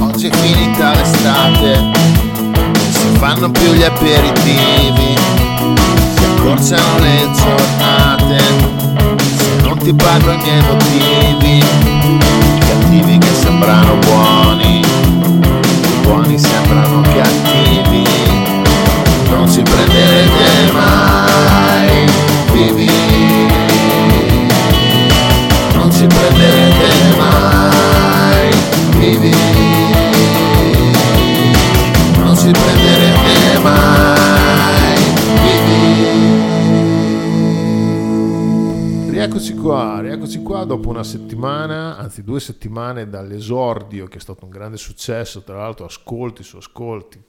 Oggi è finita l'estate, non si fanno più gli aperitivi, si accorciano le giornate, se non ti pago i miei motivi, cattivi che sembrano buoni, i buoni sembrano cattivi, non ci prenderete mai, vivi, non ci prenderete mai, vivi, ci prenderete mai, vivi. Rieccoci qua, rieccoci qua dopo una settimana, anzi due settimane dall'esordio che è stato un grande successo, tra l'altro ascolti su ascolti,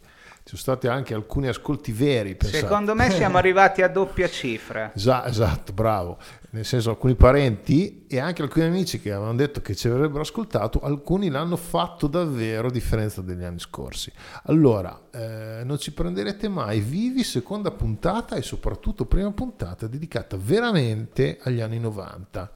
ci sono stati anche alcuni ascolti veri. pensate. Secondo me siamo arrivati a doppia cifra. Esa- esatto, bravo. Nel senso, alcuni parenti e anche alcuni amici che avevano detto che ci avrebbero ascoltato, alcuni l'hanno fatto davvero a differenza degli anni scorsi. Allora, eh, non ci prenderete mai vivi, seconda puntata e soprattutto prima puntata dedicata veramente agli anni 90,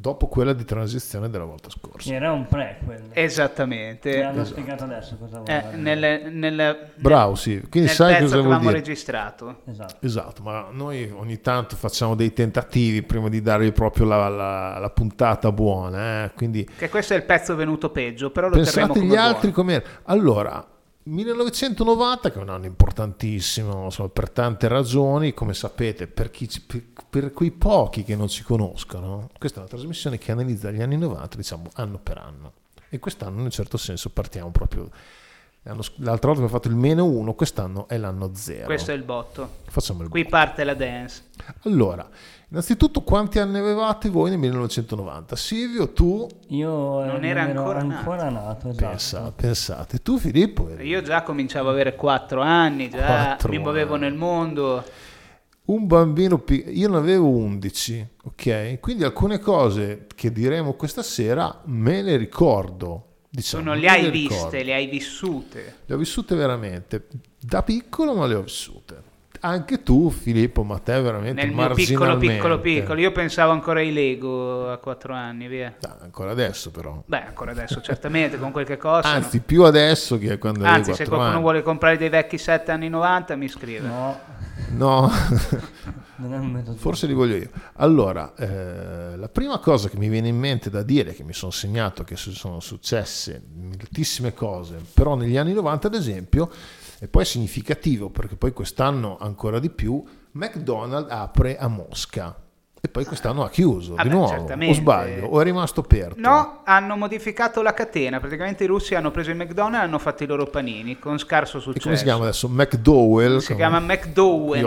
dopo quella di transizione della volta scorsa. Era un prequel. Esattamente. Mi hanno Esatto. spiegato adesso cosa vuol Eh, dire. nel, nel- Bravo, sì. Quindi nel sai pezzo cosa che vuol avevamo registrato. Esatto. Esatto, ma noi ogni tanto facciamo dei tentativi prima di darvi proprio la, la- la puntata buona, eh? quindi Che questo è il pezzo venuto peggio, però lo pensate terremo gli come altri buono. com'era. Allora, 1990 che è un anno importantissimo insomma, per tante ragioni, come sapete, per, chi per- per quei pochi che non ci conoscono, questa è una trasmissione che analizza gli anni 90, diciamo, anno per anno. E quest'anno in un certo senso partiamo proprio... L'altra volta abbiamo fatto il meno uno, quest'anno è l'anno zero. Questo è il botto. Facciamo il Qui parte la dance. allora, innanzitutto quanti anni avevate voi nel 1990? Silvio, tu Io eh, Non era ero ancora ancora nato, esatto. pensa- pensate, tu Filippo eri Io già cominciavo ad avere 4 anni, già Quattro mi muovevo anni. nel mondo. un bambino, io ne avevo 11, ok? Quindi alcune cose che diremo questa sera me le ricordo. Tu Diciamo, non le hai ricordo. viste, le hai vissute. Le ho vissute veramente, da piccolo ma le ho vissute. Anche tu Filippo, ma te veramente Nel mio piccolo, piccolo, piccolo. Io pensavo ancora ai Lego a 4 anni, via. Ah, ancora adesso però. Beh, ancora adesso certamente, con quel che costano. Anzi, più adesso che quando avevo Anzi, se 4 qualcuno anni. vuole comprare dei vecchi 7 anni 90 mi scrive. No, No, non è un metodo. forse li voglio io. Allora, eh, la prima cosa che mi viene in mente da dire, che mi sono segnato che sono successe moltissime cose, però negli anni 90 ad esempio, e poi è significativo perché poi quest'anno ancora di più, McDonald's apre a Mosca e poi quest'anno ha chiuso Vabbè, di nuovo, o certamente. sbaglio, o è rimasto aperto? No, hanno modificato la catena. Praticamente i russi hanno preso il McDonald's e hanno fatto i loro panini con scarso E successo. come si chiama adesso? McDowell? Si chiama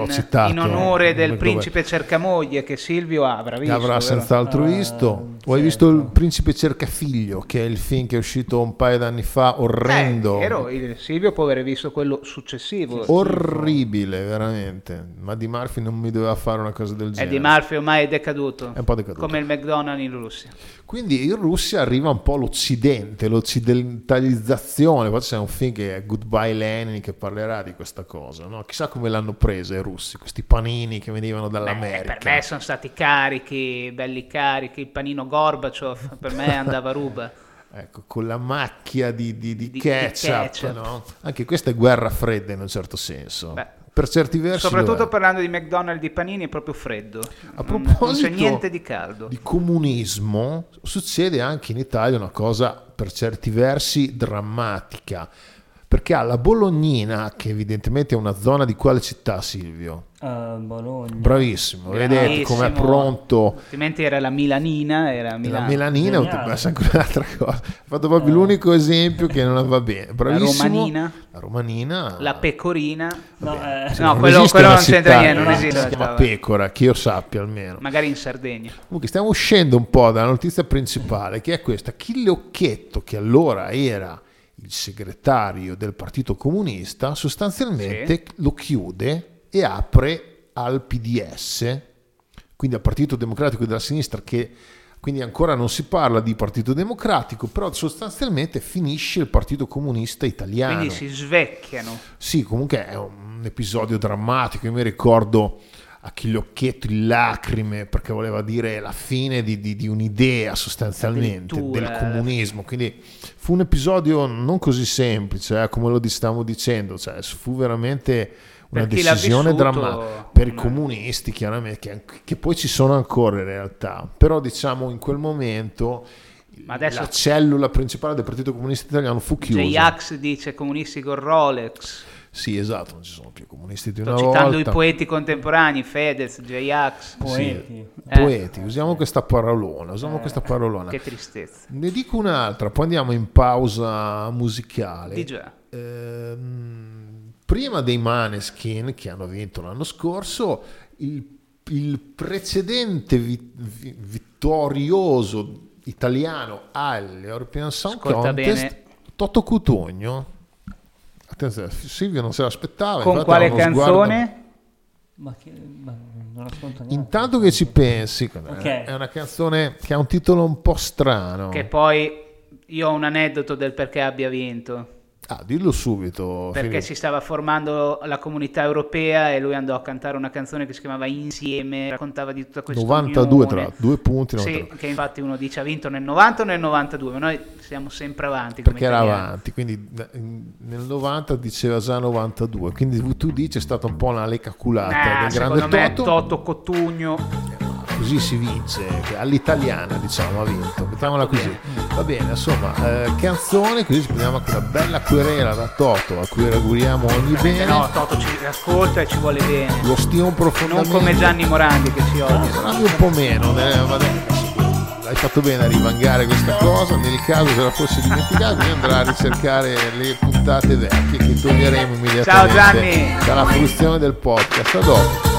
citato in onore del McDowell. principe cercamoglie che Silvio avrà visto. avrà senz'altro Ah, visto. O hai certo. visto Il Principe Cercafiglio, che è il film che è uscito un paio d'anni fa, orrendo. Eh, vero, il Silvio può aver visto quello successivo. Orribile, veramente. Ma Di Murphy non mi doveva fare una cosa del genere. Eddie Murphy ormai è decaduto. È un po' decaduto. Come il McDonald's in Russia. Quindi in Russia arriva un po' l'Occidente, l'occidentalizzazione. Poi c'è un film che è Goodbye Lenin che parlerà di questa cosa. No? Chissà come l'hanno presa i russi, questi panini che venivano Beh, dall'America. per me sono stati carichi, belli carichi. Il panino Gorbaciov per me andava ruba. Ecco, con la macchia di, di- di Di- ketchup, ketchup. no? Anche questa è guerra fredda in un certo senso. Beh, per certi versi. Soprattutto parlando di McDonald's di panini è proprio freddo. A Non- non c'è proposito niente di caldo. di comunismo, succede anche in Italia una cosa per certi versi drammatica. Perché ha la Bolognina, che evidentemente è una zona di quale città, Silvio? Ah, Bologna. Bravissimo, vedete com'è Bravissimo. pronto. Altrimenti era la Milanina, era La Milano. Geniale. potrebbe essere anche un'altra cosa. Ha fatto proprio l'unico esempio che non va bene. la Bravissimo. romanina, La romanina. la pecorina. No, eh, No, non quello- esiste quello non c'entra niente, non esiste Si la chiama. Pecora, che io sappia almeno. magari in Sardegna. Comunque stiamo uscendo un po' dalla notizia principale, che è questa. Achille Occhetto, che allora era il segretario del Partito Comunista, sostanzialmente lo chiude e apre al PDS, quindi al Partito Democratico della Sinistra, che quindi ancora non si parla di Partito Democratico, però sostanzialmente finisce il Partito Comunista Italiano. Quindi si svecchiano. Sì, comunque è un episodio drammatico. Io mi ricordo a Chigliocchietto in lacrime perché voleva dire la fine di, di- di un'idea sostanzialmente del comunismo. Quindi fu un episodio non così semplice, eh, come lo stavamo dicendo, cioè, fu veramente una Per chi l'ha decisione drammatica per i comunisti, chiaramente, che, che poi ci sono ancora in realtà, però diciamo in quel momento adesso- la cellula principale del Partito Comunista Italiano fu chiusa. J-Ax dice comunisti con Rolex. Sì, esatto, non ci sono più comunisti di Sto una citando volta. i poeti contemporanei, Fedez, J-Ax. Poeti. Eh. Poeti, usiamo questa parolona, usiamo questa parolona. Che tristezza. Ne dico un'altra, poi andiamo in pausa musicale. Di già. Ehm, prima dei Maneskin che hanno vinto l'anno scorso, il, il precedente vi- vi- vittorioso italiano alle European Song Ascolta Contest, bene. Toto Cutugno. Attenzione, Silvio non se l'aspettava. Con quale canzone? Ma, che, ma non ascolto niente. Intanto che ci pensi, Ok. è una canzone che ha un titolo un po' strano. Che poi io ho un aneddoto del perché abbia vinto. Ah, dillo subito. Perché Filippo. si stava formando la comunità europea e lui andò a cantare una canzone che si chiamava Insieme, raccontava di tutta questa 92 unione. tra due punti. Sì, 92. che infatti uno dice ha vinto nel 90 o nel 92, ma noi siamo sempre avanti. come perché era avanti, quindi eh, nel 90 diceva già 92, quindi tu dici è stata un po' una lecca culata Eh, del secondo grande me Toto, Toto Cotugno così si vince, all'italiana diciamo ha vinto, mettiamola così. Va bene, insomma, eh, canzone, così ci prendiamo anche una bella querela da Toto, a cui auguriamo ogni bene, no, Toto ci ascolta e ci vuole bene. lo stimo Non profondamente. come Gianni Morandi che ci odia. Morandi un po' meno, eh, vabbè. Hai fatto bene a rivangare questa cosa, nel caso se la fosse dimenticata quindi andrà a ricercare le puntate vecchie che toglieremo immediatamente Ciao, Gianni. dalla fruizione del podcast. A dopo.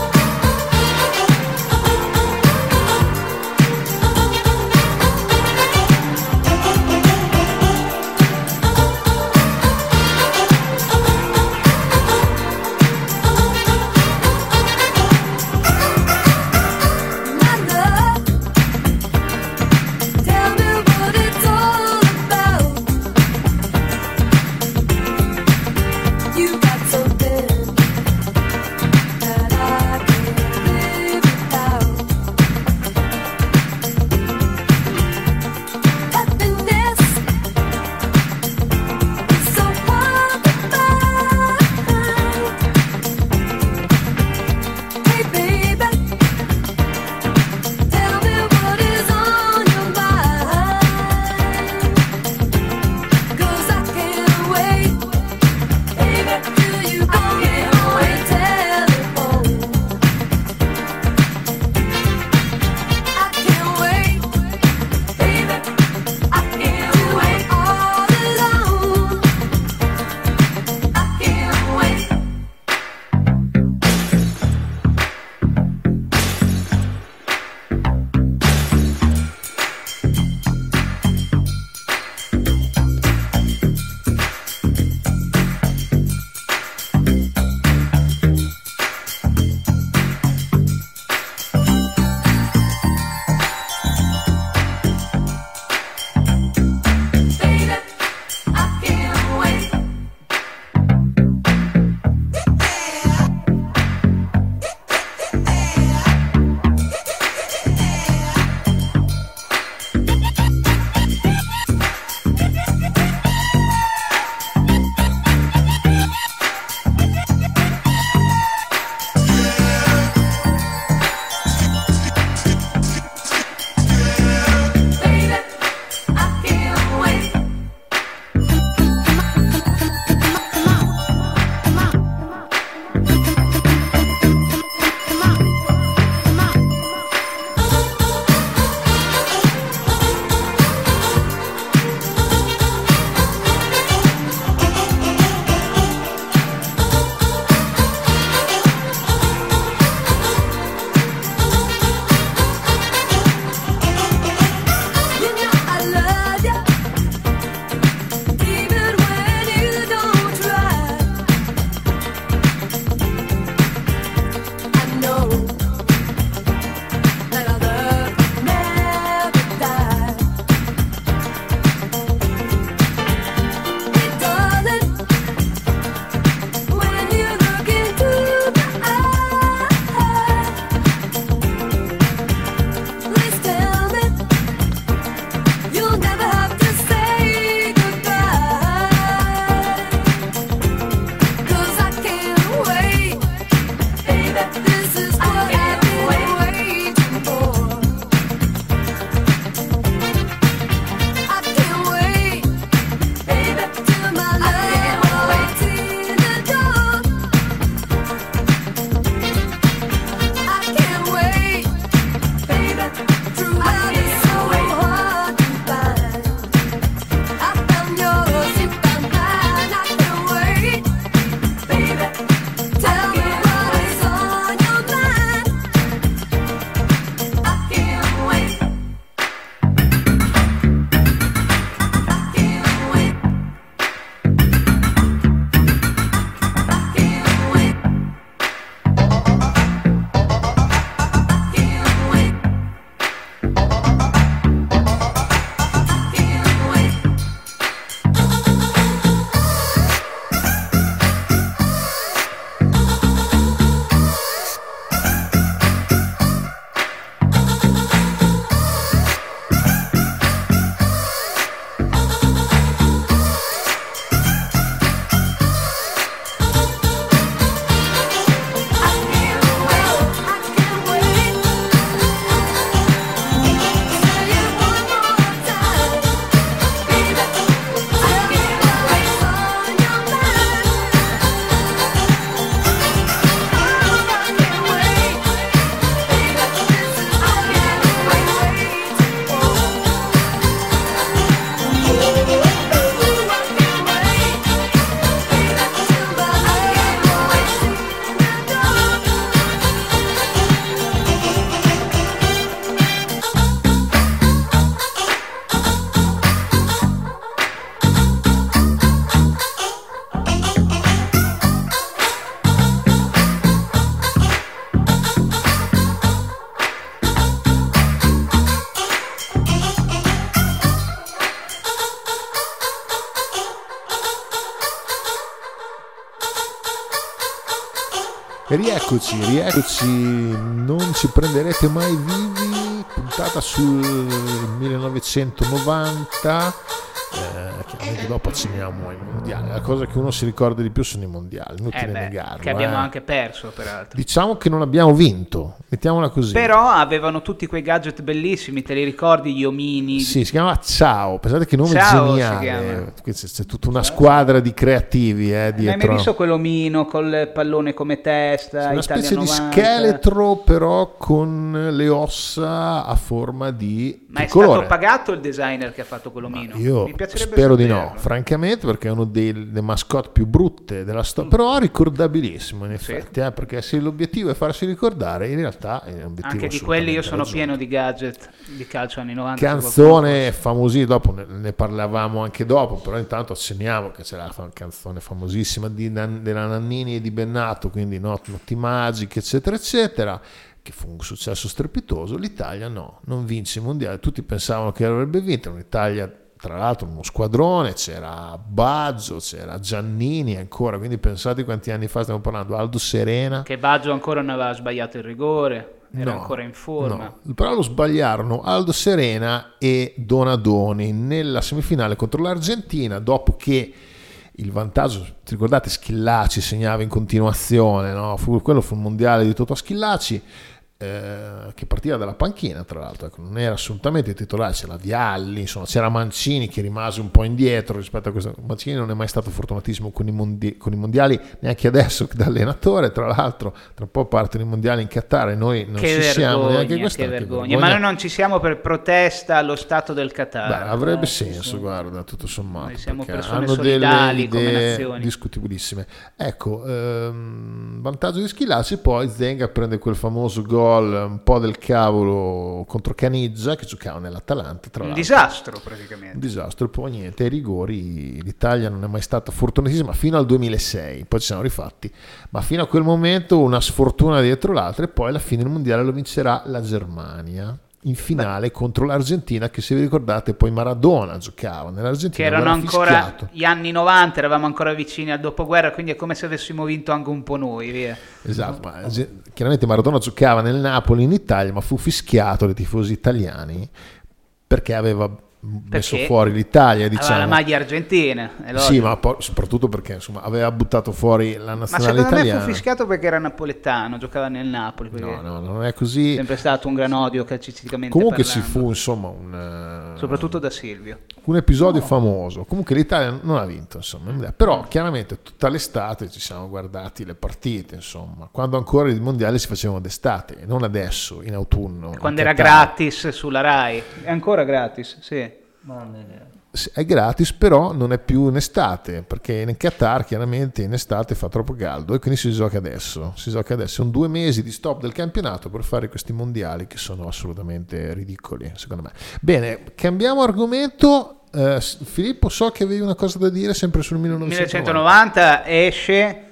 Rieccoci, rieccoci, non ci prenderete mai vivi, puntata sul 1990, eh, chiaramente dopo accenniamo ai mondiali, la cosa che uno si ricorda di più sono i mondiali, Eh inutile beh, negarlo. che abbiamo eh. anche perso, peraltro. Diciamo che non abbiamo vinto, mettiamola così. Però avevano tutti quei gadget bellissimi, te li ricordi gli omini? Sì, si chiama Ciao, pensate che nome Ciao geniale, c'è, c'è tutta una squadra di creativi eh, Non hai mai dietro. visto quell'omino col pallone come testa? una Italia specie di 90? scheletro però con le ossa a forma di Ma è tricolore. stato pagato il designer che ha fatto quell'omino? Io Mi piacerebbe spero di no, francamente, perché è uno delle mascotte più brutte della storia, però ricordabilissimo in effetti, eh, perché se l'obiettivo è farsi ricordare, in realtà è un obiettivo Anche di quelli io sono raggiunto. pieno di gadget di calcio anni 90. se qualcuno Canzone famosissima, dopo ne, ne parlavamo anche dopo, però intanto accenniamo che c'è la canzone famosissima di della Nannini e di Bennato, quindi no, notti magiche, eccetera, eccetera, che fu un successo strepitoso. L'Italia no, non vince il mondiale, tutti pensavano che avrebbe vinto, l'Italia tra l'altro uno squadrone, c'era Baggio, c'era Giannini ancora, quindi pensate quanti anni fa stiamo parlando, Aldo Serena. Che Baggio ancora non aveva sbagliato il rigore, era No, ancora in forma. no. Però lo sbagliarono Aldo Serena e Donadoni nella semifinale contro l'Argentina dopo che il vantaggio, ti ricordate, Schillaci segnava in continuazione, no? Fu- quello fu un mondiale di Toto Schillaci eh, che partiva dalla panchina tra l'altro, ecco, non era assolutamente titolare, c'era Vialli, insomma, c'era Mancini che rimase un po' indietro rispetto a questo. Mancini non è mai stato fortunatissimo con i, mondi- con i mondiali, neanche adesso da allenatore, tra l'altro tra un po' partono i mondiali in Qatar e noi non che ci siamo vergogna, neanche che quest'anno. che vergogna. Ma noi non ci siamo per protesta allo stato del Qatar. Beh, avrebbe Eh, senso, sì. guarda, tutto sommato. Noi siamo persone hanno delle solidali come nazioni. discutibilissime. Ecco, ehm, vantaggio di Schillaci, poi Zenga prende quel famoso gol un po' del cavolo contro Caniggia che giocava nell'Atalanta, tra un l'altro. disastro Un praticamente. disastro, e poi niente, ai rigori l'Italia non è mai stata fortunatissima fino al 2006, poi ci siamo rifatti, ma fino a quel momento una sfortuna dietro l'altra e poi alla fine il mondiale lo vincerà la Germania in finale contro l'Argentina che se vi ricordate poi Maradona giocava Che nell'Argentina erano aveva ancora fischiato. gli anni 90, eravamo ancora vicini al dopoguerra, quindi è come se avessimo vinto anche un po' noi. Via. Esatto, ma ge- chiaramente Maradona giocava nel Napoli in Italia, ma fu fischiato dai tifosi italiani perché aveva messo fuori l'Italia, Aveva diciamo. la maglia argentina. è Sì, ma poi- soprattutto perché insomma, aveva buttato fuori la Ma nazionale secondo me italiana. fu fischiato perché era napoletano, giocava nel Napoli. No, no, non è è così. sempre stato un gran odio calcisticamente Comunque ci parlando. fu insomma un, eh, Soprattutto da Silvio. un episodio famoso. Comunque l'Italia non ha vinto, insomma. Però chiaramente tutta l'estate ci siamo guardati le partite, insomma. Quando ancora i mondiali si facevano d'estate, non adesso, in autunno. Quando era gratis sulla Rai. È ancora gratis, sì. È gratis, però non è più in estate, perché in Qatar chiaramente in estate fa troppo caldo e quindi si gioca adesso. Si gioca adesso. Sono due mesi di stop del campionato per fare questi mondiali che sono assolutamente ridicoli, secondo me. Bene, cambiamo argomento. S- Filippo, so che avevi una cosa da dire sempre sul 1990. 1990 esce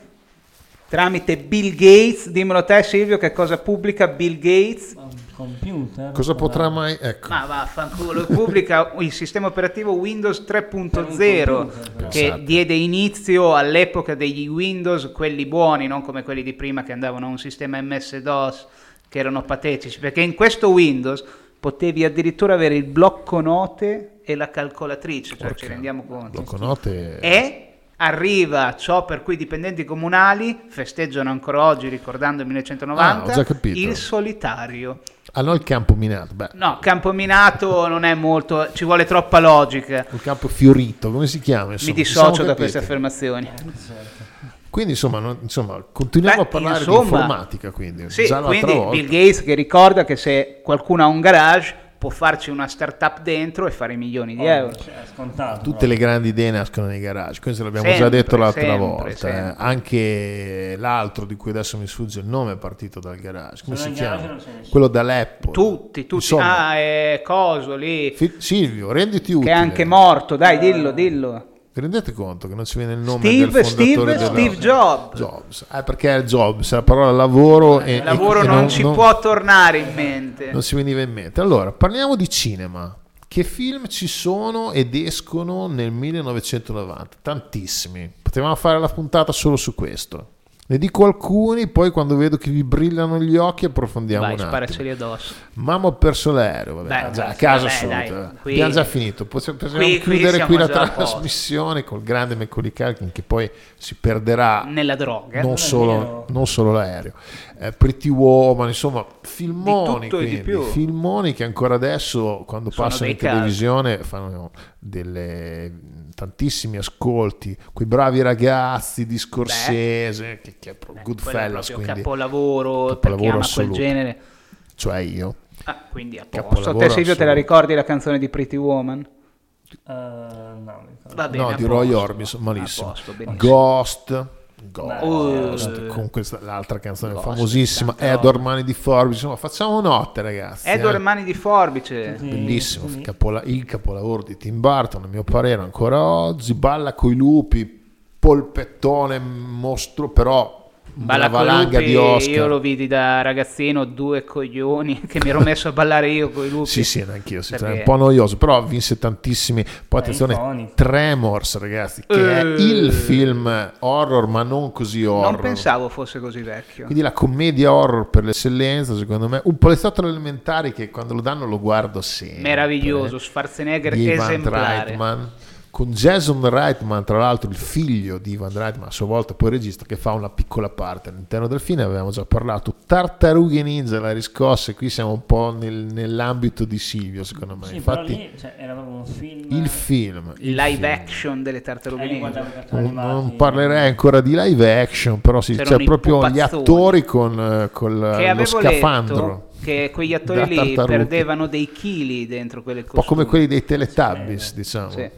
tramite Bill Gates. Dimmelo te Silvio che cosa pubblica Bill Gates. Computer? Cosa potrà mai... Ecco, Ma vaffanculo, pubblica il sistema operativo Windows 3.0 computer, che pensate. diede inizio all'epoca degli Windows, quelli buoni, non come quelli di prima che andavano a un sistema MS-DOS, che erano patetici, perché in questo Windows potevi addirittura avere il blocco note e la calcolatrice, cioè Porca, ci rendiamo conto. blocco note... E arriva ciò per cui i dipendenti comunali festeggiano ancora oggi, ricordando il Ah, 1990, ho già capito. il solitario. Ah, no, il campo minato. Beh, No, campo minato non è molto, ci vuole troppa logica. il campo fiorito, come si chiama? Insomma, Mi dissocio da queste affermazioni. Quindi insomma, non- insomma, continuiamo Beh, a parlare insomma, di informatica. Quindi, Sì, quindi. Bill Gates che ricorda che se qualcuno ha un garage può farci una startup dentro e fare milioni di euro. Cioè. Tutte le grandi idee nascono nei garage, questo l'abbiamo già Sempre, detto l'altra sempre, volta. eh. sempre. Anche l'altro di cui adesso mi sfugge il nome è partito dal garage. Come Se si chiama? Quello dall'Apple. Tutti, tutti. Insomma, ah, è coso lì, Silvio, renditi che utile. è anche morto. Dai, dillo, dillo. Vi rendete conto che non ci viene il nome Steve, del fondatore Steve, della- Steve Jobs. Jobs. Eh, perché è Jobs, la parola lavoro e, Il lavoro e- e non, ci può tornare in mente. non si veniva in mente. Allora, parliamo di cinema. Che film ci sono ed escono nel 1990? Tantissimi. Potevamo fare la puntata solo su questo. Ne dico alcuni, poi quando vedo che vi brillano gli occhi approfondiamo Vai, un sparaceli addosso. Mamma perso l'aereo, vabbè, Beh, già, a vabbè, casa dai, assoluta. qui- Abbiamo già finito, possiamo, possiamo qui- qui chiudere qui siamo la trasmissione col grande Macaulay Culkin che poi si perderà Nella droga. non Non è solo, non solo l'aereo. Eh, Pretty Woman, insomma, filmoni, quindi, filmoni che ancora adesso quando Sono passano in televisione fanno delle tantissimi ascolti, quei bravi ragazzi di Scorsese, che, che è pro- Eh, Goodfellas, è quindi, capolavoro, per chi capolavoro ama assoluto. quel genere. cioè io. Ah, quindi a posto. Te Silvio te la ricordi la canzone di Pretty Woman? Eh, no, bene, no, di Roy. Orbison, malissimo. Posto. Ghost, Ghost, Beh, con questa, l'altra canzone Ghost, famosissima, Edward Mani di Forbice, insomma, facciamo notte ragazzi. Edward eh. Mani di Forbice. Sì, Bellissimo, sì. il capola- il capolavoro di Tim Burton, a mio parere, ancora oggi, balla coi lupi, polpettone, mostro, però una valanga di Oscar. io lo vidi da ragazzino, due coglioni, che mi ero messo a ballare io con i lupi. Sì, sì, anch'io, sì, Perché- un po' noioso, però vinse tantissimi. Poi attenzione, iconico. Tremors, ragazzi, che è Eh. il film horror, ma non così horror. Non pensavo fosse così vecchio. Quindi la commedia horror per l'eccellenza, secondo me, un poliziotto elementari che quando lo danno lo guardo sempre. Meraviglioso, Schwarzenegger di Ivan esemplare. Reitman con Jason Reitman, tra l'altro il figlio di Ivan Reitman, a sua volta poi regista, che fa una piccola parte all'interno del film, avevamo già parlato, Tartarughe Ninja, la riscossa, e qui siamo un po' nel- nell'ambito di Silvio, secondo me. Sì, Infatti però lì cioè, era proprio un film. il film, il live film. action delle tartarughe Eh, ninja. Non, non parlerei ancora di live action, però sì, c'è i proprio gli attori con eh, Che lo scafandro. letto che quegli attori lì perdevano dei chili dentro quelle Un costumi. po' come quelli dei Teletubbies, diciamo. Sì.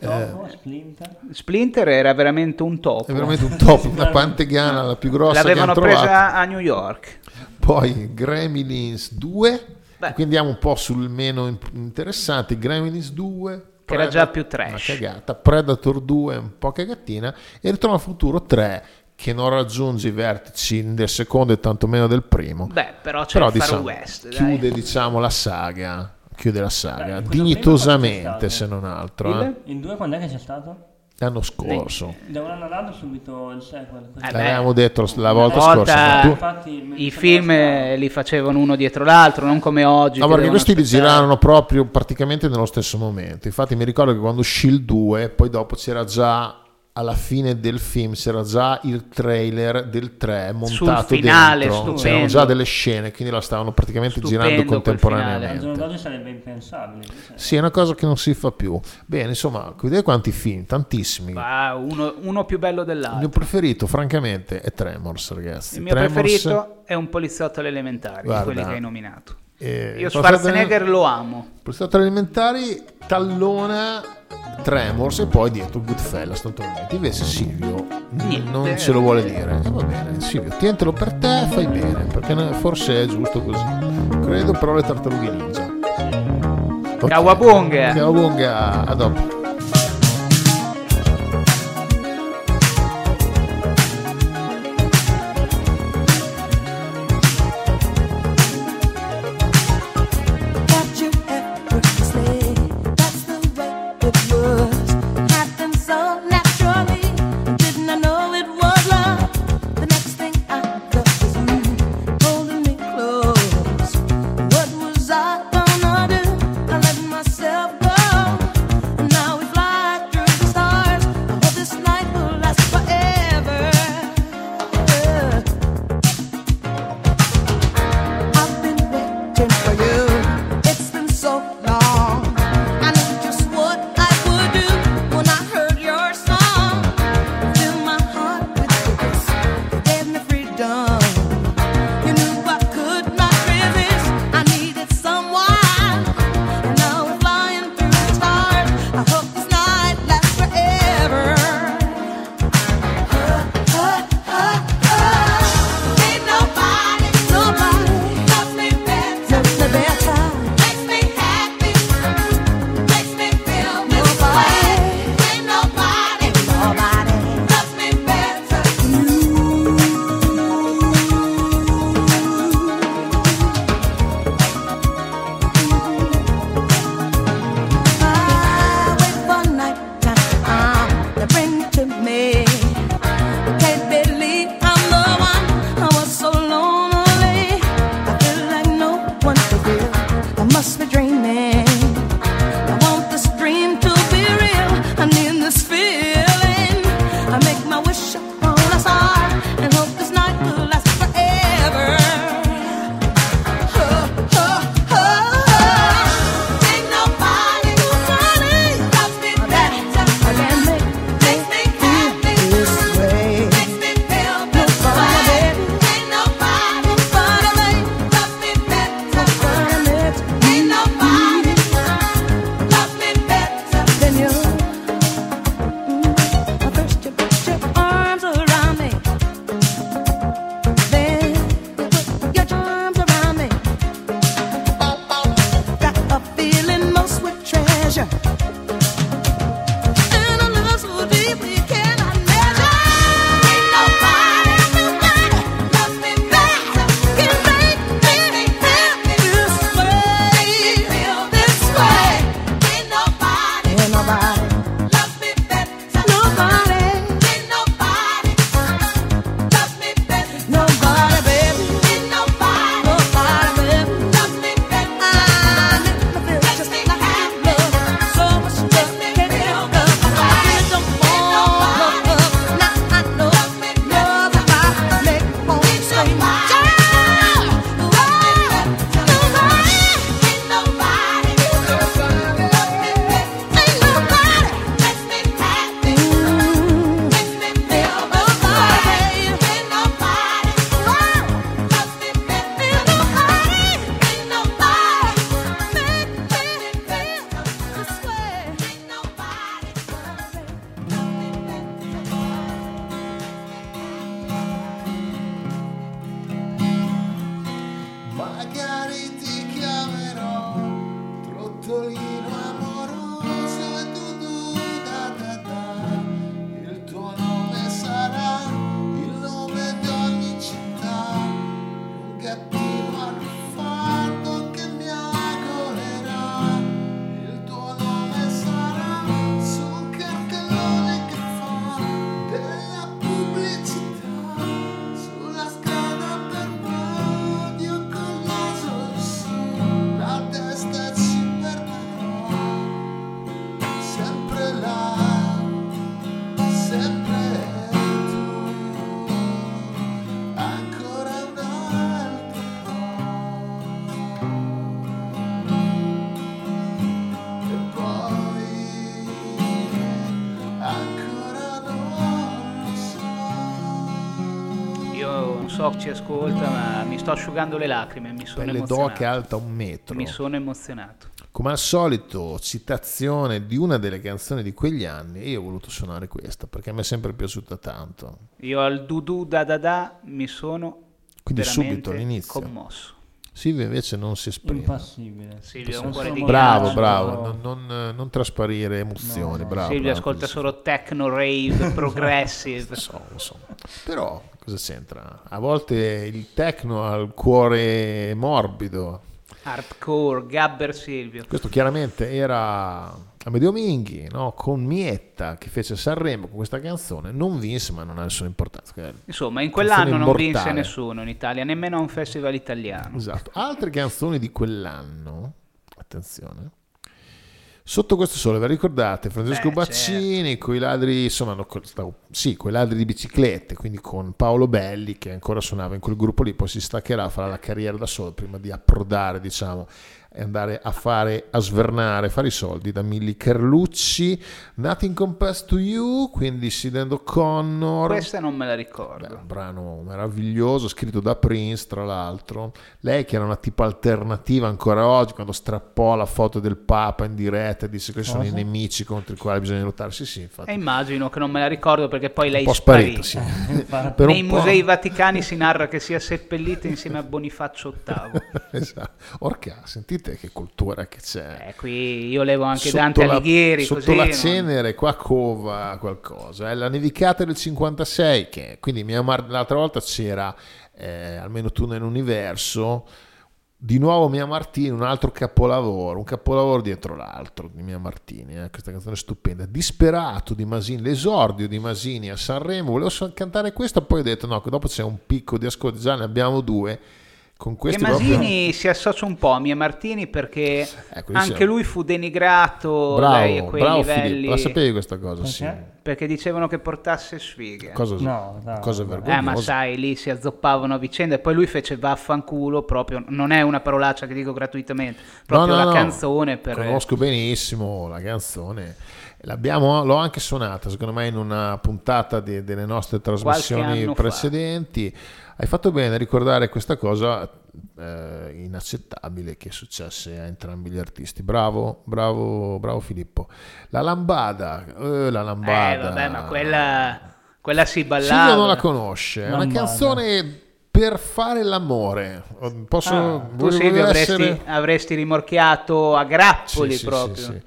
Topo, Splinter. Splinter era veramente un topo. È veramente un top, una pantegana la più grossa L'avevano che trovato. presa a New York. Poi Gremlins 2, Beh. quindi andiamo un po' sul meno in- interessante. Gremlins 2, Che era già più trash. Una cagata. Predator 2, un po' cagatina. E Ritorno al futuro 3, che non raggiunge i vertici del secondo e tantomeno del primo. Beh, però c'è Però il Far diciamo, West. dai. chiude diciamo la saga. Chiude la saga Beh, dignitosamente, se non altro. Eh. Il 2 quando è che c'è stato? L'anno scorso. Da un anno all'altro subito il sequel. Eh. L'avevamo detto la volta Una volta- scorsa. tu- I film eh, li facevano uno dietro l'altro, non come oggi. No, perché questi li aspettare. girarono proprio praticamente nello stesso momento. Infatti, mi ricordo che quando uscì il 2, poi dopo c'era già alla fine del film, c'era già il trailer del 3 montato finale, dentro. stupendo. C'erano già delle scene, quindi la stavano praticamente Stupendo girando contemporaneamente. giorno d'oggi sarebbe impensabile. cioè. Sì, è una cosa che non si fa più. Bene, insomma, vedete quanti film, tantissimi. Ah, uno, uno più bello Il mio dell'altro. preferito, francamente, è Tremors, ragazzi. Il mio Tremors, preferito è un poliziotto alle elementari, Guarda, quelli che hai nominato. eh, Io Schwarzenegger lo amo. Poliziotto elementari, tallona Tremors e poi dietro Goodfellas naturalmente. Invece Silvio Niente. non ce lo vuole dire. Va bene, Silvio, tientelo per te, fai bene, perché forse è giusto così. Credo però le tartarughe ninja. Ok. Cowabunga. Cowabunga, a dopo. So chi ascolta, ma mi sto asciugando le lacrime, mi sono Pelle emozionato. d'oca alta un metro. Mi sono emozionato. Come al solito, citazione di una delle canzoni di quegli anni e io ho voluto suonare questa perché mi è sempre piaciuta tanto. Io al dudu da da da mi sono Quindi subito all'inizio. commosso. Silvio invece non si esprime. Impassibile. Silvio è un cuore di Bravo, ghiaccio. bravo, No. non, non- non trasparire emozioni, No, no. bravo. Silvio bravo, ascolta così. solo techno, rave, progressive. So, lo so. Però cosa c'entra? A volte il techno ha il cuore morbido. Hardcore, Gabber Silvio. Questo chiaramente era Amedeo Minghi, no? con Mietta che fece Sanremo con questa canzone. Non vinse, ma non ha nessuna importanza. Insomma, in quell'anno non vinse nessuno in Italia, nemmeno a un festival italiano. Esatto. Altre canzoni di quell'anno, attenzione. Sotto questo sole, vi ricordate Francesco Beh, Baccini con i ladri, insomma, no, stavo- sì, con i ladri di biciclette, quindi con Paolo Belli che ancora suonava in quel gruppo lì, poi si staccherà, farà la carriera da solo prima di approdare, diciamo, e andare a fare, a svernare, a fare i soldi da Milli Carlucci, Nothing Compares to You, quindi Sid Connor. Questa non me la Beh, ricordo. un brano meraviglioso, scritto da Prince, tra l'altro. Lei che era una tipo alternativa ancora oggi, quando strappò la foto del Papa in diretta e disse che sono i nemici contro i quali bisogna lottare. Sì, sì, infatti. E immagino che non me la ricordo perché poi un lei po' sparì. sparita, sì. Per un Nei po'. musei vaticani si narra che sia seppellita insieme a Bonifacio VIII. esatto. Orca, sentite che cultura che c'è. Eh, qui io levo anche Sotto Dante la- Alighieri. sotto così, la non- cenere qua cova qualcosa è la nevicata del 56 che quindi Mia Mar- l'altra volta c'era eh, almeno tu nell'universo di nuovo Mia Martini un altro capolavoro un capolavoro dietro l'altro di Mia Martini eh, questa canzone stupenda disperato di Masini l'esordio di Masini a Sanremo volevo cantare questa poi ho detto no che dopo c'è un picco di ascolti già ne abbiamo due con Che questi proprio- Masini si associa un po' a Mia Martini perché Eh, anche lui fu denigrato lei a bravo quei bravo livelli Filippo la sapevi questa cosa Perché? sì perché dicevano che portasse sfighe. cosa, No, dai, cosa dai. vergognosa Eh, ma sai, lì si azzoppavano a vicenda e poi lui fece vaffanculo proprio, non è una parolaccia che dico gratuitamente, proprio No, no, la no. canzone per... Conosco benissimo la canzone. L'abbiamo, l'ho anche suonata, secondo me, in una puntata di- delle nostre trasmissioni anno fa. Hai fatto bene a ricordare questa cosa eh, inaccettabile che successe a entrambi gli artisti. Bravo, bravo, bravo Filippo. La lambada, eh, la lambada. Eh, vabbè, ma quella, quella si ballava. Silvio non la conosce, è una canzone per fare l'amore. Posso, Ah, Tu Silvio avresti, essere- avresti rimorchiato a grappoli Sì, sì, proprio. sì, sì.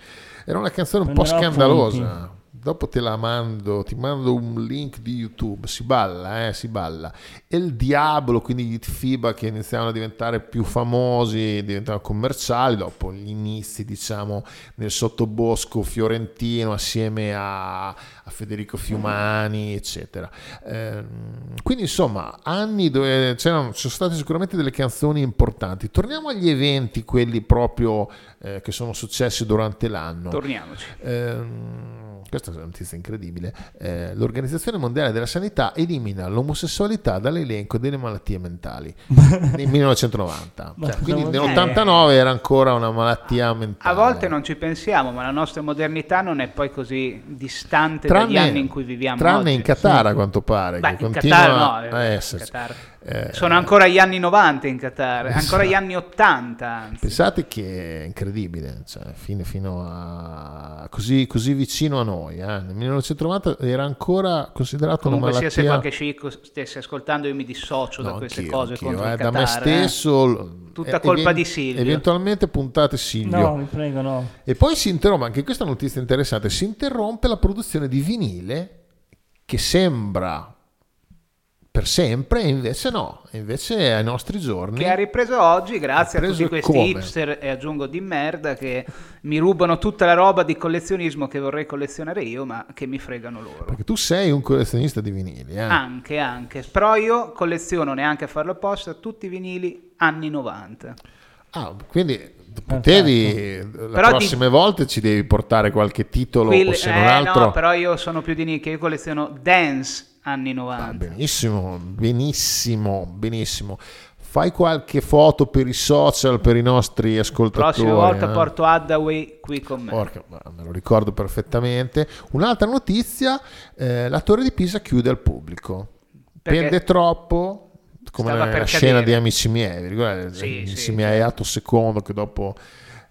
Era una canzone un po' Prenderò scandalosa. Dopo te la mando, ti mando un link di YouTube, si balla, eh, si balla. E il Diablo, quindi gli FIBA che iniziavano a diventare più famosi, diventavano commerciali, dopo gli inizi, diciamo, nel sottobosco fiorentino assieme a, a Federico Fiumani, eccetera. Ehm, quindi insomma, anni dove c'erano, ci sono state sicuramente delle canzoni importanti. Torniamo agli eventi, quelli proprio eh, che sono successi durante l'anno. Torniamoci. Ehm, questa è una notizia incredibile. Eh, L'Organizzazione Mondiale della Sanità elimina l'omosessualità dall'elenco delle malattie mentali nel 1990. Ma Cioè, quindi vuol nell'89 era ancora una malattia mentale. A volte non ci pensiamo, ma la nostra modernità non è poi così distante tranne, dagli anni in cui viviamo tranne oggi. in Qatar a quanto pare. Beh, che in continua Qatar no, a eh, in esserci. Qatar. Eh, Sono ancora gli anni 90 in Qatar, ancora gli anni 80 anzi. Pensate che è incredibile, cioè, fino, fino a così, così vicino a noi. eh. Nel 1990 era ancora considerato Comunque una sia se malattia. qualche scicco stesse ascoltando io mi dissocio da No, queste anch'io, cose anch'io, contro eh, il da Qatar. me eh. stesso. Tutta eh, colpa di Silvio. Eventualmente puntate Silvio. No, vi prego, no. E poi si interrompe, anche questa notizia interessante, si interrompe la produzione di vinile che sembra per sempre, e invece no, invece ai nostri giorni. Che ha ripreso oggi grazie a Ripreso tutti questi come? hipster e aggiungo di merda che mi rubano tutta la roba di collezionismo che vorrei collezionare io ma che mi fregano loro. Perché tu sei un collezionista di vinili, eh? Anche, anche. Però io colleziono neanche a farlo apposta tutti i vinili anni 90. Ah, quindi potevi le Però di- prossime volte ci devi portare qualche titolo Quelli- o se eh, non altro no, però io sono più di nicchia, io colleziono dance anni Ah, 90. benissimo benissimo benissimo fai qualche foto per i social per i nostri ascoltatori Prossima volta eh? porto Hathaway qui con me. Porca, me lo ricordo perfettamente un'altra notizia eh, la torre di Pisa chiude al pubblico Perché? pende troppo come la scena cadere. di Amici miei, vi ricordate? Sì, Amici sì, miei atto secondo che dopo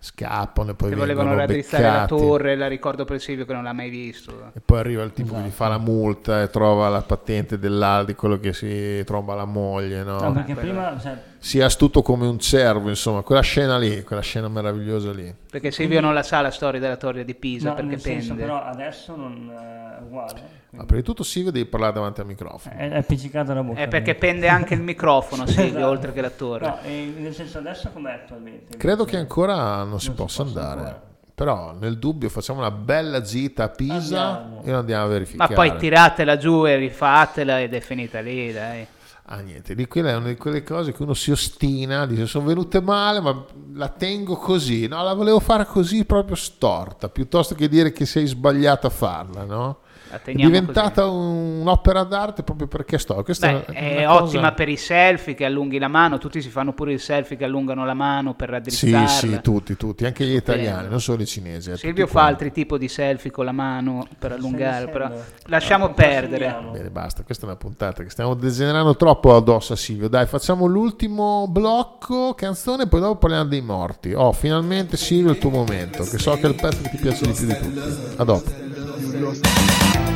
scappano e poi che volevano raddrizzare la torre, la ricordo per Silvio che non l'ha mai visto. E poi arriva il tipo che gli fa la multa e trova la patente dell'Aldi, quello che si tromba la moglie, no? No, perché quello- prima, cioè, Si è astuto come un cervo, insomma, quella scena lì, quella scena meravigliosa lì. Perché Silvio non la sa la storia della torre di Pisa no, perché nel senso, pende. però adesso non è uguale. Ma prima di tutto Silvio devi parlare davanti al microfono. È, è appiccicata la bocca. È perché quindi. pende anche il microfono Silvio, Esatto. oltre che la torre. No, nel senso adesso com'è attualmente? Credo che ancora non si non si possa possa andare. ancora. Però nel dubbio facciamo una bella gita a Pisa Andiamo. e andiamo a Ma verificare. poi tiratela giù e rifatela ed è finita lì, dai. Ah, niente, di quella è una di quelle cose che uno si ostina, dice sono venute male, ma la tengo così. No, la volevo fare così proprio storta, piuttosto che dire che sei sbagliato a farla, no? È teniamo diventata un'opera d'arte proprio perché sto. Questa Beh, è, è cosa- ottima per i selfie che allunghi la mano, tutti si fanno pure i selfie che allungano la mano per Sì, raddrizzarla. sì, tutti, tutti, anche gli italiani, non solo i cinesi. eh, Silvio fa altri tipi di selfie con la mano per allungare, però lasciamo No, perdere. Bene, basta, questa è una puntata che stiamo degenerando troppo addosso a Silvio. Dai, facciamo l'ultimo blocco, canzone, poi dopo parliamo dei morti. Oh, finalmente Silvio, il tuo momento, che so che è il pezzo che ti piace di più di tutti. A dopo. Yuri Deus.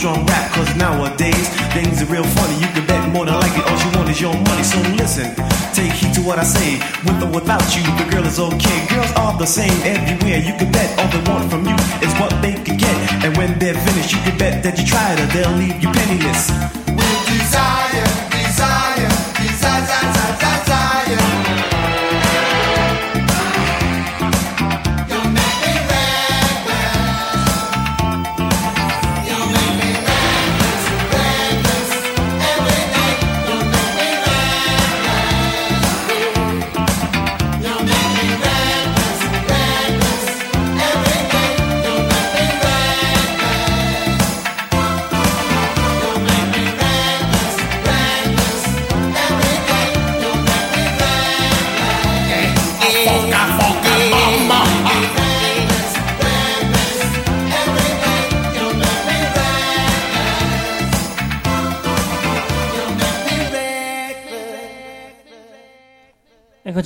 Strong rap. Cause nowadays, things are real funny. You can bet more than likely all you want is your money. So listen, take heed to what I say. With or without you, the girl is okay. Girls are the same everywhere. You can bet all they want from you is what they can get. And when they're finished, you can bet that you tried her, they'll leave you penniless. With desire, desire, desire, desire.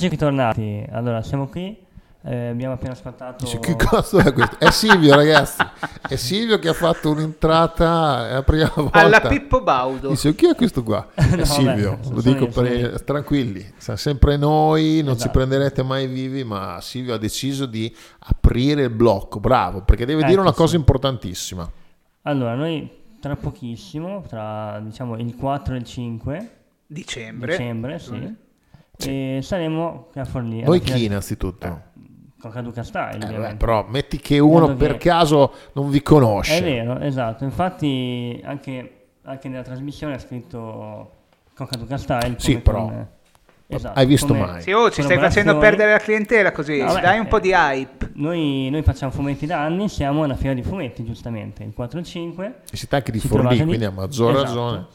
Eccoci ritornati. Allora, siamo qui. eh, abbiamo appena ascoltato. Dice, che cazzo è questo? È Silvio, ragazzi. È Silvio che ha fatto un'entrata è la prima volta. Alla Pippo Baudo. Dice, chi è questo qua? È No, Silvio, beh, lo dico per tranquilli, siamo sempre noi, non ci Esatto. prenderete mai vivi, ma Silvio ha deciso di aprire il blocco, bravo, perché deve dire Ecco, una sì. cosa importantissima. Allora, noi tra pochissimo, tra diciamo il 4 e il 5 Dicembre. dicembre, sì, e saremo a Forlì. Noi chi innanzitutto? Con Caduca Style, Eh, vabbè, però metti che uno Dato che- per caso non vi conosce. È vero, esatto. Infatti anche, anche nella trasmissione ha scritto con Caduca Style. Sì, come però, con- esatto, hai visto come mai? Sì, oh, ci stai facendo perdere la clientela così. No, beh, Dai un po' eh. di hype. Noi, noi facciamo fumetti da anni, siamo alla fiera di fumetti, giustamente, il 4 e il 5. E siete anche di Forlì, quindi a maggior Esatto. ragione.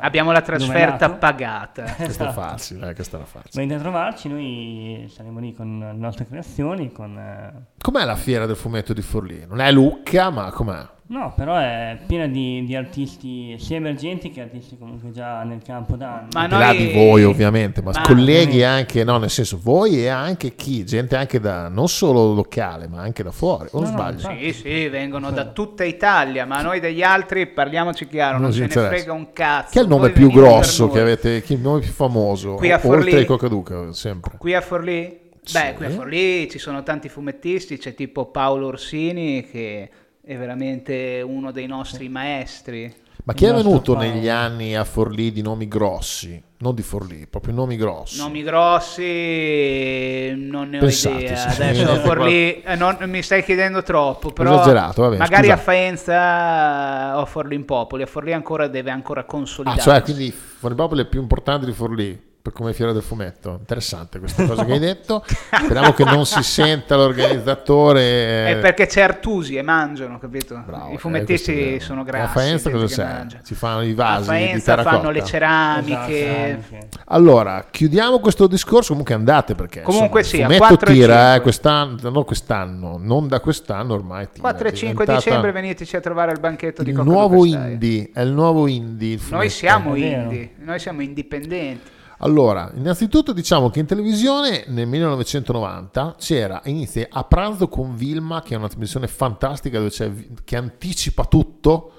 Abbiamo la trasferta pagata. Questa è Esatto. facile, eh, questa era facile. Venite a trovarci, noi saremo lì con le nostre creazioni, con... eh, Com'è la fiera del fumetto di Forlì? Non è Lucca, ma com'è? No, però è piena di, di artisti sia emergenti che artisti comunque già nel campo da anni. Ma Al di là noi- di voi ovviamente, ma, Ma- colleghi anche, no, nel senso voi e anche chi, gente anche da, non solo locale, ma anche da fuori, o No, no, sbaglio? infatti. Sì, sì, vengono da tutta Italia, ma noi degli altri parliamoci chiaro, non, Non ce ci ne frega un cazzo. Chi è il nome Voi più grosso noi. che avete, chi è il nome più famoso? Qui a Forlì? Oltre ai Cocaduca, sempre. Qui a Forlì? Sì. Beh, qui a Forlì ci sono tanti fumettisti, c'è tipo Paolo Orsini che è veramente uno dei nostri maestri. Ma chi è venuto Paolo. negli anni a Forlì di nomi grossi? Non di Forlì, proprio nomi grossi. Nomi grossi, non ne ho Pensate, idea. Adesso Eh, Forlì, eh, non, mi stai chiedendo troppo, però esagerato, vabbè, magari scusa. a Faenza o a Forlì in Popoli, a Forlì ancora deve ancora Ah, consolidarsi. cioè, quindi Forlì Popoli è più importante di Forlì come fiera del fumetto. Interessante questa cosa che hai detto. Speriamo che non si senta l'organizzatore. È perché c'è Artusi e mangiano, capito? Bravo, I eh, fumettisti vero. sono A grassi. Faenza gente cosa c'è? Si fanno i A vasi di Faenza fanno le ceramiche. Esatto. Allora, chiudiamo questo discorso. Comunque andate perché Comunque insomma, sì, il a fumetto 4 tira, 5. eh, quest'anno, no, quest'anno, non da quest'anno ormai. Tira, 4 e È 5 diventata dicembre veniteci a trovare al banchetto di Il Cocca nuovo indie, è il nuovo indie. il Noi siamo indie, noi siamo indipendenti. Allora, innanzitutto diciamo che in televisione nel 1990 c'era, inizia a pranzo con Vilma, che è una trasmissione fantastica dove c'è, che anticipa tutto,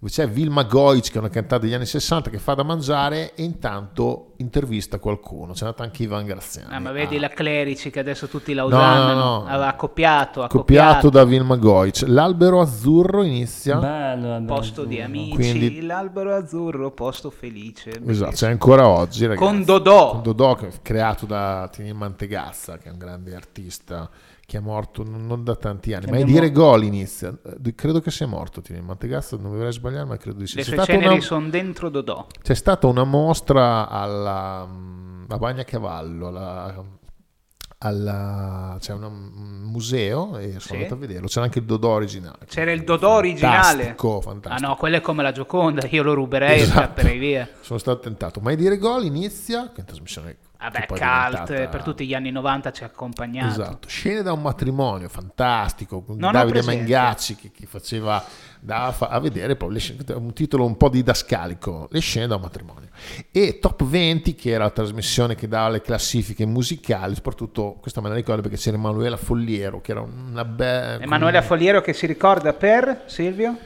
dove c'è Vilma Goic, che è una cantante degli anni 60, che fa da mangiare e intanto intervista qualcuno. C'è andato anche Ivan Graziani. Ah, ma vedi Ah, la Clerici che adesso tutti la No, usano. no, no. Copiato, ha copiato copiato. da Vilma Goic. L'albero azzurro inizia... Bello, Posto di azzurro. amici, Quindi- l'albero azzurro, posto felice. Esatto, c'è ancora oggi, ragazzi. Con Dodò. Con Dodò, che è creato da Tini Mantegazza, che è un grande artista che è morto non non da tanti anni. Che Ma è dire gol inizia. Eh, Credo che sia morto Tini Mantegazza, non vorrei sbagliare, ma credo di sì. Le C'è sue ceneri una, sono dentro Dodò. c'è stata una mostra alla mm, a Bagnacavallo, alla, alla- c'è un museo e sono Sì. andato a vederlo. C'era anche il Dodò originale. C'era il Dodò originale. Fantastico, Ah fantastico. no, quello è come la Gioconda, io lo ruberei e Esatto. scapperei via. Sono stato tentato. Ma dire gol inizia, che trasmissione Vabbè, cult, diventata- per tutti gli anni 90 ci ha accompagnato. Esatto, scene da un matrimonio fantastico con Non Davide. Mengacci che, che faceva fa- a vedere poi le scene- un titolo un po' didascalico, le scene da un matrimonio. E Top 20 che era la trasmissione che dava le classifiche musicali, soprattutto questa me la ricordo perché c'era Emanuela Folliero che era una bella Emanuele Folliero che si ricorda per Silvio?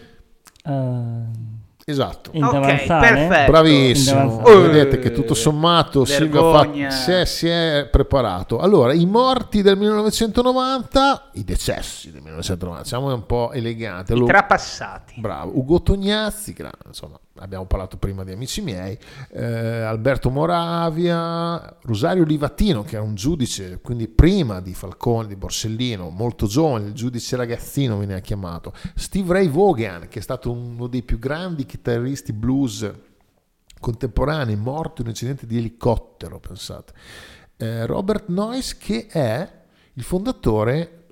Eh, Esatto. in Ok, perfetto. Bravissimo, Indavanzale. vedete che tutto sommato Silvio ha fatto- vergogna. si, è, si è preparato. Allora, i morti del 1990, i decessi del 1990, siamo un po' eleganti. I Allora, trapassati. Bravo, Ugo Tognazzi, gra- insomma, abbiamo parlato prima di amici miei, eh, Alberto Moravia, Rosario Livatino, che era un giudice, quindi prima di Falcone, di Borsellino, molto giovane, il giudice ragazzino viene chiamato, Steve Ray Vaughan, che è stato uno dei più grandi chitarristi blues contemporanei, morto in un incidente di elicottero, pensate. Eh, Robert Noyce, che è il fondatore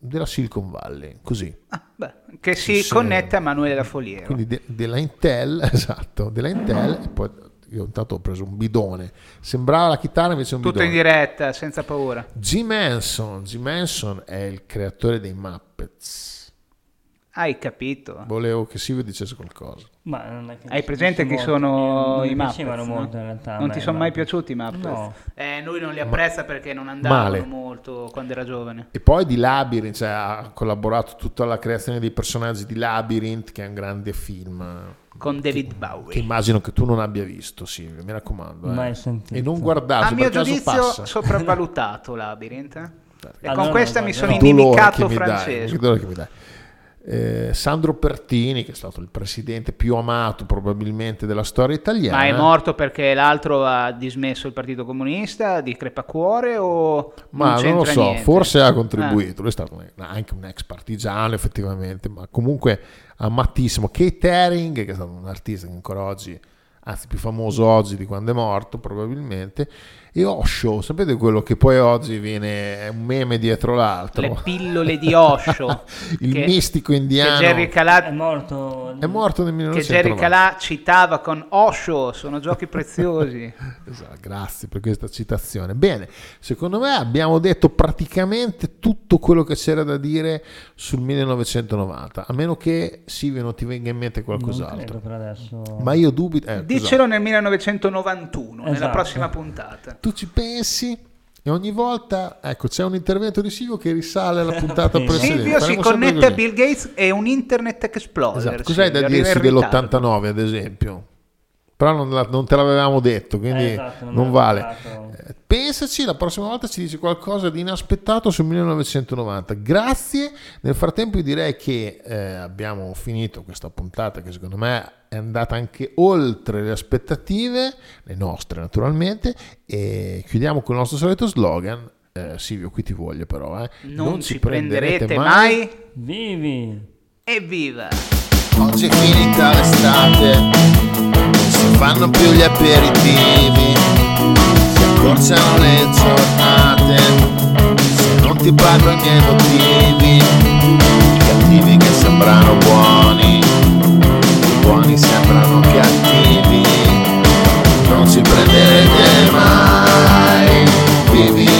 della Silicon Valley, così. Ah, beh, che si Sì, connette a Emanuele da Folliero. Quindi de- della Intel, esatto, della Intel, e poi io intanto ho preso un bidone. Sembrava la chitarra, invece un Tutto in bidone. diretta, senza paura. Jim Henson, Jim Henson è il creatore dei Muppets. Hai capito? Volevo che Silvio dicesse qualcosa. Ma non è che Hai presente chi sono i Muppets? no? molto in realtà. Non ti sono mai piaciuti i Muppets? No. Eh, lui non li apprezza perché non andavano Male. molto quando era giovane. E poi di Labyrinth, cioè, ha collaborato tutta la creazione dei personaggi di Labyrinth, che è un grande film. Con David Che Bowie. immagino che tu non abbia visto, Silvio, mi raccomando. eh. Mai sentito. E non guardarlo, A mio giudizio passa. sopravvalutato Labyrinth. eh. E Allora con questa no, mi sono Che inimicato che francese. che dolore che mi dai. Eh, Sandro Pertini, che è stato il presidente più amato probabilmente della storia italiana. Ma è morto perché l'altro ha dismesso il Partito Comunista di crepacuore o Ma non non, lo so, niente? forse ha Ah. contribuito. Lui è stato anche un ex partigiano, effettivamente, ma comunque amatissimo. Kate Haring, che è stato un artista che ancora oggi, anzi più famoso oggi di quando è morto, probabilmente. E Osho, sapete quello che poi oggi viene è un meme dietro l'altro? Le pillole di Osho. il che- mistico che indiano. Jerry È Calà morto. È morto nel che 1990. Jerry Calà citava con Osho, sono giochi preziosi. Esatto, grazie per questa citazione. Bene, secondo me abbiamo detto praticamente tutto quello che c'era da dire sul 1990, a meno che Silvio non ti venga in mente Non credo qualcos'altro. per adesso. Ma io dubito. eh, Dicelo nel 1991, nella Esatto. prossima puntata. Tu ci pensi e ogni volta, ecco, c'è un intervento di Silvio che risale alla puntata precedente. Silvio si connette a. Bill Gates e un Internet Explorer. Esatto. Cos'hai da Silvio, dirsi in ritardo. dell'89, ad esempio? Però non, la- non te l'avevamo detto, quindi Eh, esatto, non non vale. dato. Eh, Pensaci, la prossima volta ci dici qualcosa di inaspettato sul 1990. Grazie. Nel frattempo io direi che eh, abbiamo finito questa puntata che secondo me è andata anche oltre le aspettative, le nostre naturalmente, e chiudiamo con il nostro solito slogan. Eh, Silvio, qui ti voglio però. eh. Non, ci prenderete mai. Vivi! Evviva! Oggi è finita l'estate, non fanno più gli aperitivi, si accorciano le giornate, se non ti parlano i miei motivi, i cattivi che sembrano buoni, i buoni sembrano cattivi, non si prenderete mai, vivi,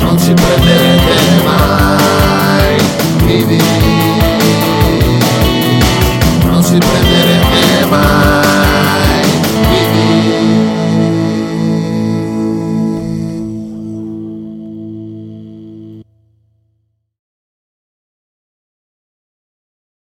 non si prenderete mai, vivi. non si prenderete